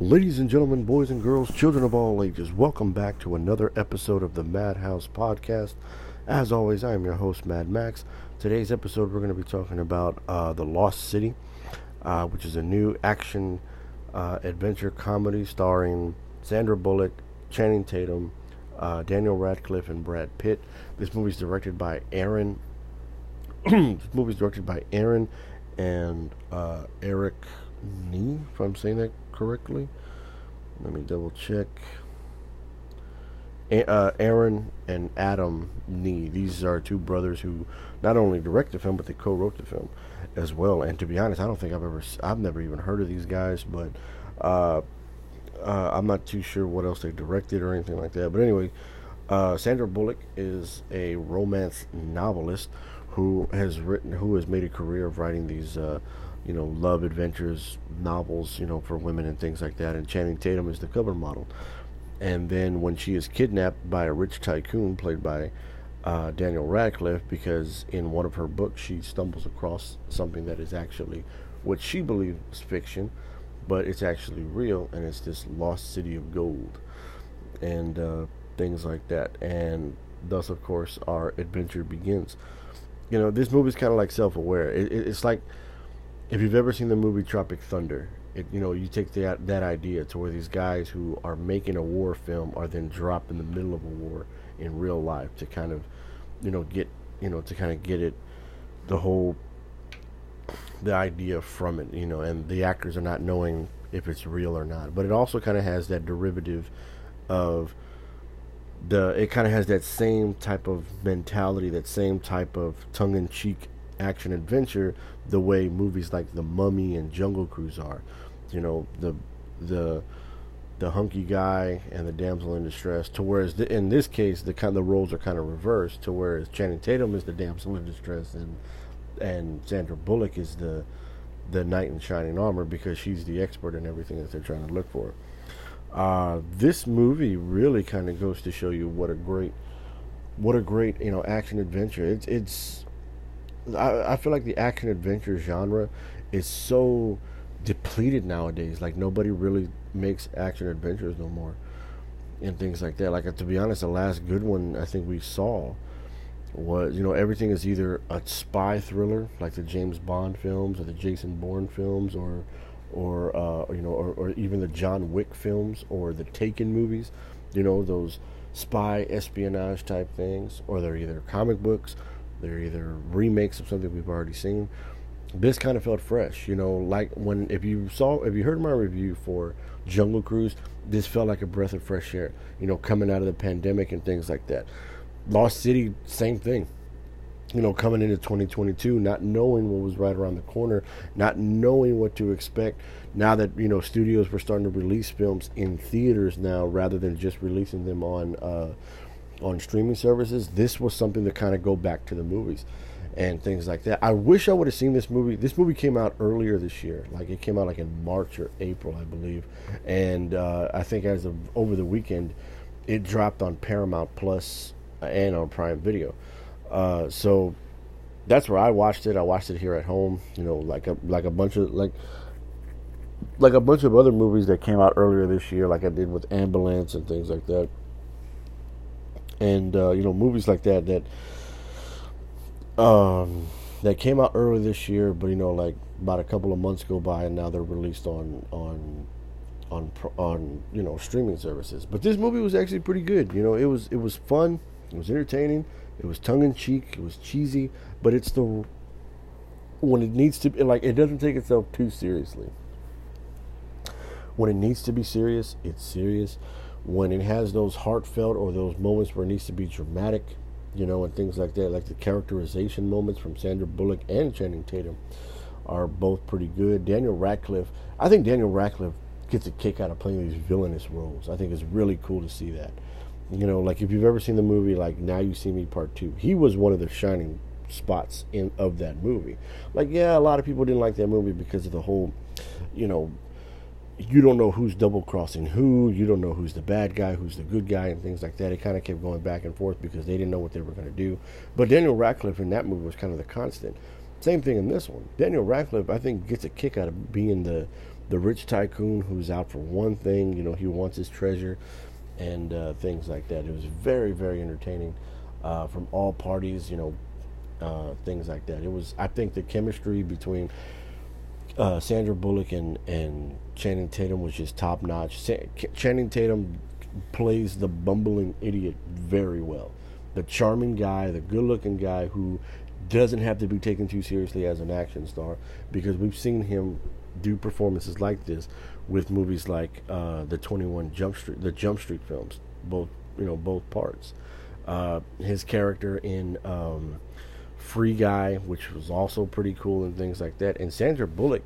Ladies and gentlemen, boys and girls, children of all ages, welcome back to another episode of the Madhouse Podcast. As always, I am your host, Mad Max. Today's episode, we're going to be talking about uh, The Lost City, uh, which is a new action uh, adventure comedy starring Sandra Bullock, Channing Tatum, uh, Daniel Radcliffe, and Brad Pitt. This movie is directed by Aaron. this movie is directed by Aaron and uh, Eric Nee, if I'm saying that correctly. Let me double check. uh, Aaron and Adam Nee. These are two brothers who not only direct the film, but they co-wrote the film as well. And to be honest, I don't think I've ever, I've never even heard of these guys, but uh, uh, I'm not too sure what else they directed or anything like that. But anyway, uh, Sandra Bullock is a romance novelist who has written, who has made a career of writing these uh, you know, love adventures novels, you know, for women and things like that. And Channing Tatum is the cover model. And then when she is kidnapped by a rich tycoon played by uh, Daniel Radcliffe, because in one of her books she stumbles across something that is actually what she believes is fiction, but it's actually real, and it's this lost city of gold, and uh, things like that. And thus, of course, our adventure begins. You know, this movie is kind of like self-aware. It, it, it's like if you've ever seen the movie Tropic Thunder, it, you know you take that that idea to where these guys who are making a war film are then dropped in the middle of a war in real life to kind of, you know, get you know to kind of get it, the whole, the idea from it, you know, and the actors are not knowing if it's real or not. But it also kind of has that derivative of the it kind of has that same type of mentality, that same type of tongue in cheek action adventure the way movies like The Mummy and Jungle Cruise are. You know, the the the hunky guy and the damsel in distress. To whereas the, in this case, the kind the roles are kind of reversed. To whereas Channing Tatum is the damsel in distress and and Sandra Bullock is the the knight in shining armor because she's the expert in everything that they're trying to look for. Uh, this movie really kind of goes to show you what a great what a great you know action adventure. It's it's I, I feel like the action adventure genre is so depleted nowadays. Like nobody really makes action adventures no more, and things like that. Like to be honest, the last good one I think we saw was you know everything is either a spy thriller like the James Bond films or the Jason Bourne films or or uh, you know or, or even the John Wick films or the Taken movies. You know those spy espionage type things, or they're either comic books they're either remakes of something we've already seen. This kind of felt fresh, you know, like when if you saw if you heard my review for Jungle Cruise, this felt like a breath of fresh air, you know, coming out of the pandemic and things like that. Lost City, same thing. You know, coming into 2022, not knowing what was right around the corner, not knowing what to expect. Now that you know, studios were starting to release films in theaters now, rather than just releasing them on uh, on streaming services, this was something to kind of go back to the movies and things like that. I wish I would have seen this movie. This movie came out earlier this year, like it came out like in March or April, I believe, and uh, I think as of over the weekend, it dropped on Paramount Plus and on Prime Video. Uh, so that's where I watched it. I watched it here at home. You know, like a like a bunch of like like a bunch of other movies that came out earlier this year, like I did with Ambulance and things like that and uh, you know movies like that that um, that came out early this year, but you know like about a couple of months go by and now they're released on on on on you know streaming services. But this movie was actually pretty good. You know, it was it was fun, it was entertaining, it was tongue in cheek, it was cheesy, but it's the when it needs to be like it doesn't take itself too seriously. When it needs to be serious, it's serious when it has those heartfelt or those moments where it needs to be dramatic, you know, and things like that, like the characterization moments from Sandra Bullock and Channing Tatum are both pretty good. Daniel Radcliffe, I think Daniel Radcliffe gets a kick out of playing these villainous roles. I think it's really cool to see that. You know, like if you've ever seen the movie like Now You See Me Part 2, he was one of the shining spots in of that movie. Like yeah, a lot of people didn't like that movie because of the whole, you know, you don't know who's double crossing who, you don't know who's the bad guy, who's the good guy, and things like that. It kind of kept going back and forth because they didn't know what they were going to do. But Daniel Radcliffe in that movie was kind of the constant. Same thing in this one. Daniel Radcliffe, I think, gets a kick out of being the the rich tycoon who's out for one thing. You know, he wants his treasure and uh, things like that. It was very, very entertaining uh, from all parties. You know, uh, things like that. It was. I think the chemistry between uh, Sandra Bullock and and Channing Tatum was just top notch. Sa- Channing Tatum plays the bumbling idiot very well. The charming guy, the good looking guy who doesn't have to be taken too seriously as an action star because we've seen him do performances like this with movies like uh, the 21 Jump Street, the Jump Street films, both you know both parts. Uh, his character in um, Free Guy, which was also pretty cool and things like that. And Sandra Bullock,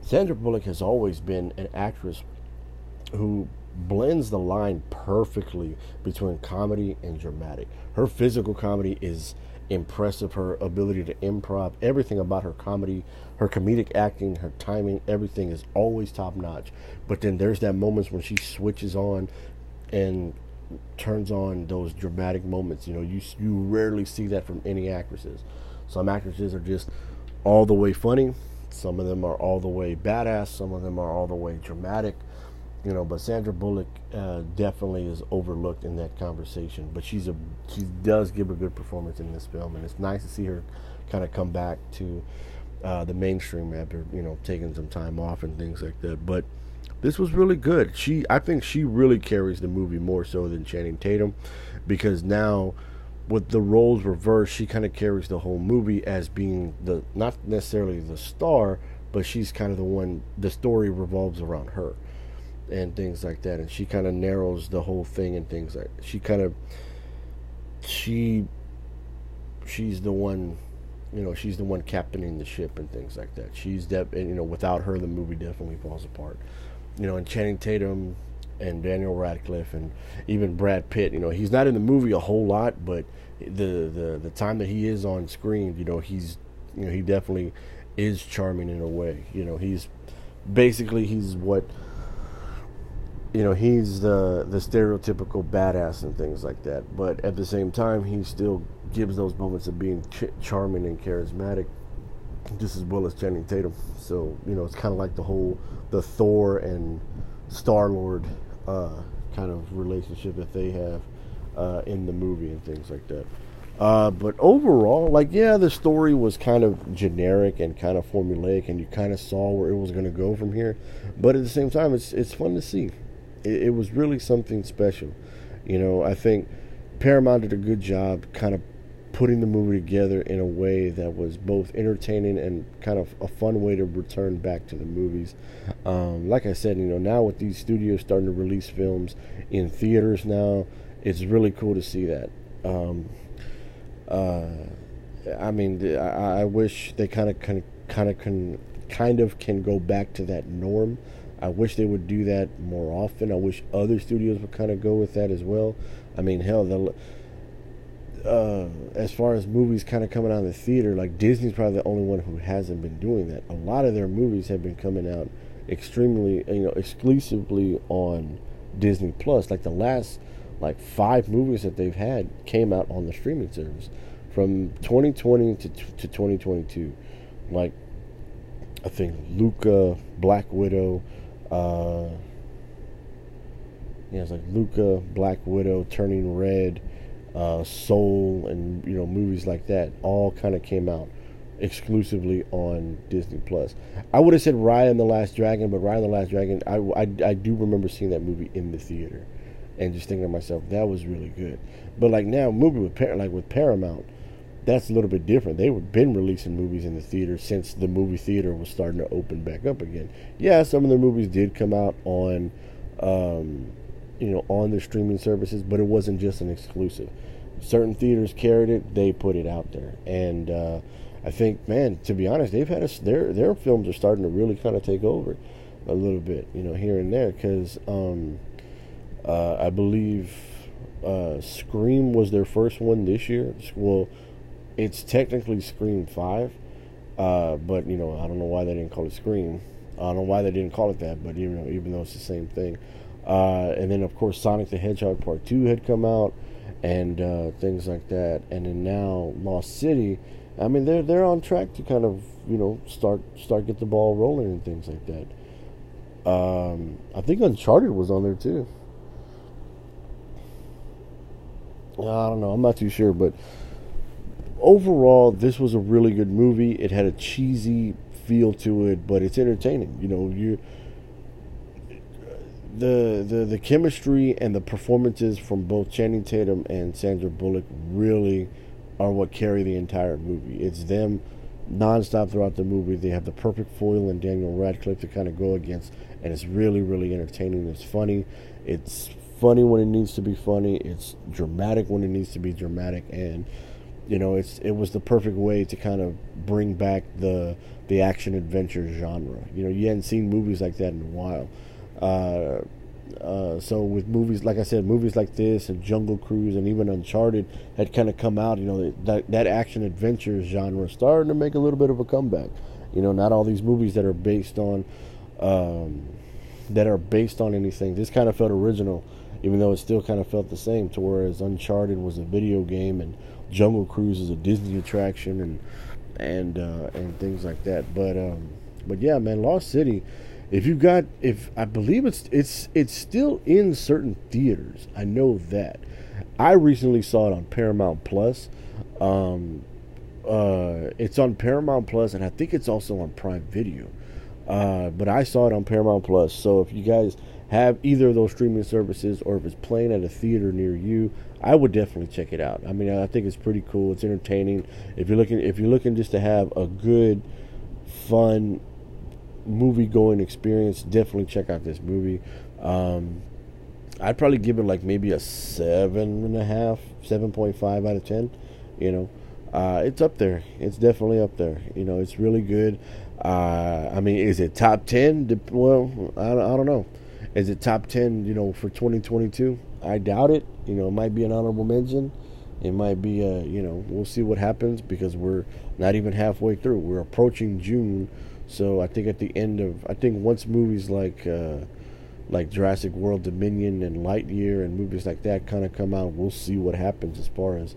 Sandra Bullock has always been an actress who blends the line perfectly between comedy and dramatic. Her physical comedy is impressive. Her ability to improv, everything about her comedy, her comedic acting, her timing, everything is always top notch. But then there's that moments when she switches on and turns on those dramatic moments. You know, you you rarely see that from any actresses. Some actresses are just all the way funny. Some of them are all the way badass. Some of them are all the way dramatic you know, but Sandra Bullock uh, definitely is overlooked in that conversation. But she's a she does give a good performance in this film, and it's nice to see her kind of come back to uh, the mainstream after you know taking some time off and things like that. But this was really good. She I think she really carries the movie more so than Channing Tatum, because now with the roles reversed, she kind of carries the whole movie as being the not necessarily the star, but she's kind of the one. The story revolves around her and things like that and she kind of narrows the whole thing and things like she kind of she she's the one you know she's the one captaining the ship and things like that. She's that you know without her the movie definitely falls apart. You know and Channing Tatum and Daniel Radcliffe and even Brad Pitt you know he's not in the movie a whole lot but the the the time that he is on screen you know he's you know he definitely is charming in a way. You know he's basically he's what you know he's the the stereotypical badass and things like that but at the same time he still gives those moments of being ch- charming and charismatic just as well as Channing Tatum so you know it's kind of like the whole the Thor and Star Lord uh, kind of relationship that they have uh, in the movie and things like that uh, but overall, like, yeah, the story was kind of generic and kind of formulaic, and you kind of saw where it was going to go from here. But at the same time, it's it's fun to see it, it was really something special. You know, I think Paramount did a good job kind of putting the movie together in a way that was both entertaining and kind of a fun way to return back to the movies. Um, like I said, you know, now with these studios starting to release films in theaters now, it's really cool to see that. Um, uh, I mean, I, I wish they kind of, kind of, kind of, can, kind of can go back to that norm I wish they would do that more often. I wish other studios would kind of go with that as well. I mean, hell, the uh, as far as movies kind of coming out of the theater, like Disney's probably the only one who hasn't been doing that. A lot of their movies have been coming out extremely, you know, exclusively on Disney Plus. Like the last like five movies that they've had came out on the streaming service from 2020 to to 2022. Like I think Luca, Black Widow, uh, yeah, it's like Luca, Black Widow, Turning Red, uh, Soul, and you know movies like that all kind of came out exclusively on Disney Plus. I would have said Raya and the Last Dragon, but Raya and the Last Dragon, I, I, I do remember seeing that movie in the theater, and just thinking to myself that was really good. But like now, movie with like with Paramount, that's a little bit different. They've been releasing movies in the theater since the movie theater was starting to open back up again. Yeah, some of their movies did come out on, um, you know, on the streaming services, but it wasn't just an exclusive. Certain theaters carried it; they put it out there, and uh, I think, man, to be honest, they've had a, their their films are starting to really kind of take over a little bit, you know, here and there, because um, uh, I believe uh, Scream was their first one this year. Well it's technically Scream Five, uh, but you know I don't know why they didn't call it Scream. I don't know why they didn't call it that, but even though even though it's the same thing, uh, and then of course Sonic the Hedgehog Part Two had come out, and uh, things like that, and then now Lost City. I mean they're they're on track to kind of you know start start get the ball rolling and things like that. Um, I think Uncharted was on there too. I don't know. I'm not too sure, but overall, this was a really good movie. It had a cheesy feel to it, but it's entertaining. You know, you the the the chemistry and the performances from both Channing Tatum and Sandra Bullock really are what carry the entire movie. It's them nonstop throughout the movie. They have the perfect foil in Daniel Radcliffe to kind of go against, and it's really really entertaining. It's funny. It's funny when it needs to be funny. It's dramatic when it needs to be dramatic, and you know, it's it was the perfect way to kind of bring back the the action adventure genre. You know, you hadn't seen movies like that in a while. Uh, uh, so with movies, like I said, movies like this and Jungle Cruise and even Uncharted had kind of come out. You know, that that action adventure genre starting to make a little bit of a comeback. You know, not all these movies that are based on um, that are based on anything. This kind of felt original, even though it still kind of felt the same. To whereas Uncharted was a video game and Jungle Cruise is a Disney attraction and and uh, and things like that. But um, but yeah, man, Lost City. If you've got, if I believe it's it's it's still in certain theaters. I know that. I recently saw it on Paramount Plus. Um, uh, it's on Paramount Plus, and I think it's also on Prime Video. Uh, but I saw it on Paramount Plus. So if you guys have either of those streaming services, or if it's playing at a theater near you, I would definitely check it out. I mean, I think it's pretty cool. It's entertaining. If you're looking, if you're looking just to have a good, fun movie going experience, definitely check out this movie. Um, I'd probably give it like maybe a seven and a half, seven point five out of ten. You know, uh, it's up there. It's definitely up there. You know, it's really good. Uh, I mean, is it top ten? Well, I I don't know. Is it top ten? You know, for 2022? I doubt it. You know, it might be an honorable mention. It might be a, you know, we'll see what happens because we're not even halfway through. We're approaching June, so I think at the end of, I think once movies like, uh, like Jurassic World Dominion and Lightyear and movies like that kind of come out, we'll see what happens as far as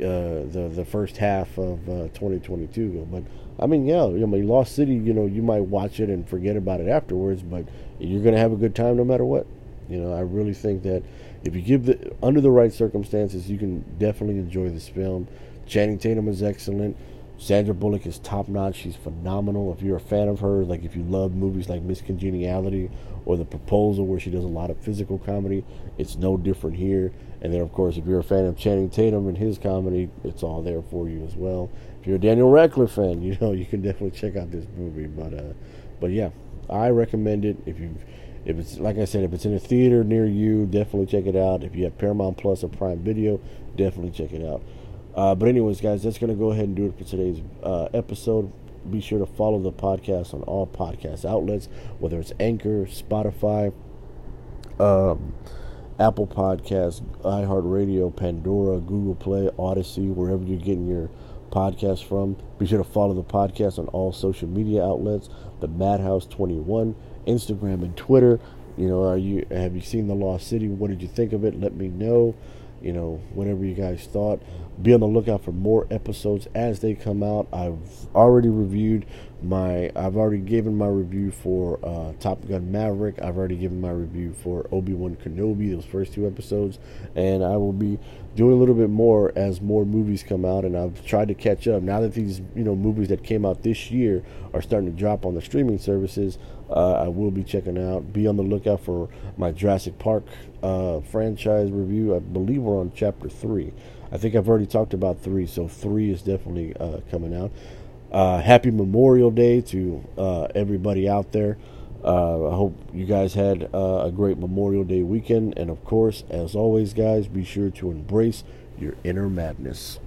uh, the the first half of uh, 2022. But I mean, yeah, you know, Lost City, you know, you might watch it and forget about it afterwards, but you're gonna have a good time no matter what. You know, I really think that if you give the under the right circumstances, you can definitely enjoy this film. Channing Tatum is excellent. Sandra Bullock is top notch. She's phenomenal. If you're a fan of her, like if you love movies like Miss Congeniality or The Proposal, where she does a lot of physical comedy, it's no different here. And then, of course, if you're a fan of Channing Tatum and his comedy, it's all there for you as well. If you're a Daniel Radcliffe fan, you know you can definitely check out this movie. But, uh, but yeah, I recommend it. If you if it's like I said, if it's in a theater near you, definitely check it out. If you have Paramount Plus or Prime Video, definitely check it out. Uh, but anyways, guys, that's gonna go ahead and do it for today's uh, episode. Be sure to follow the podcast on all podcast outlets, whether it's Anchor, Spotify, um, Apple Podcasts, iHeartRadio, Pandora, Google Play, Odyssey, wherever you're getting your podcast from. Be sure to follow the podcast on all social media outlets. The Madhouse 21 Instagram and Twitter. You know, are you have you seen the Lost City? What did you think of it? Let me know. You know, whatever you guys thought. Be on the lookout for more episodes as they come out. I've already reviewed my I've already given my review for uh, Top Gun Maverick. I've already given my review for Obi Wan Kenobi, those first two episodes, and I will be doing a little bit more as more movies come out. And I've tried to catch up now that these you know movies that came out this year are starting to drop on the streaming services. Uh, I will be checking out. Be on the lookout for my Jurassic Park uh, franchise review. I believe we're on chapter three. I think I've already talked about three, so three is definitely uh, coming out. Uh, happy Memorial Day to uh, everybody out there. Uh, I hope you guys had a great Memorial Day weekend. And of course, as always, guys, be sure to embrace your inner madness.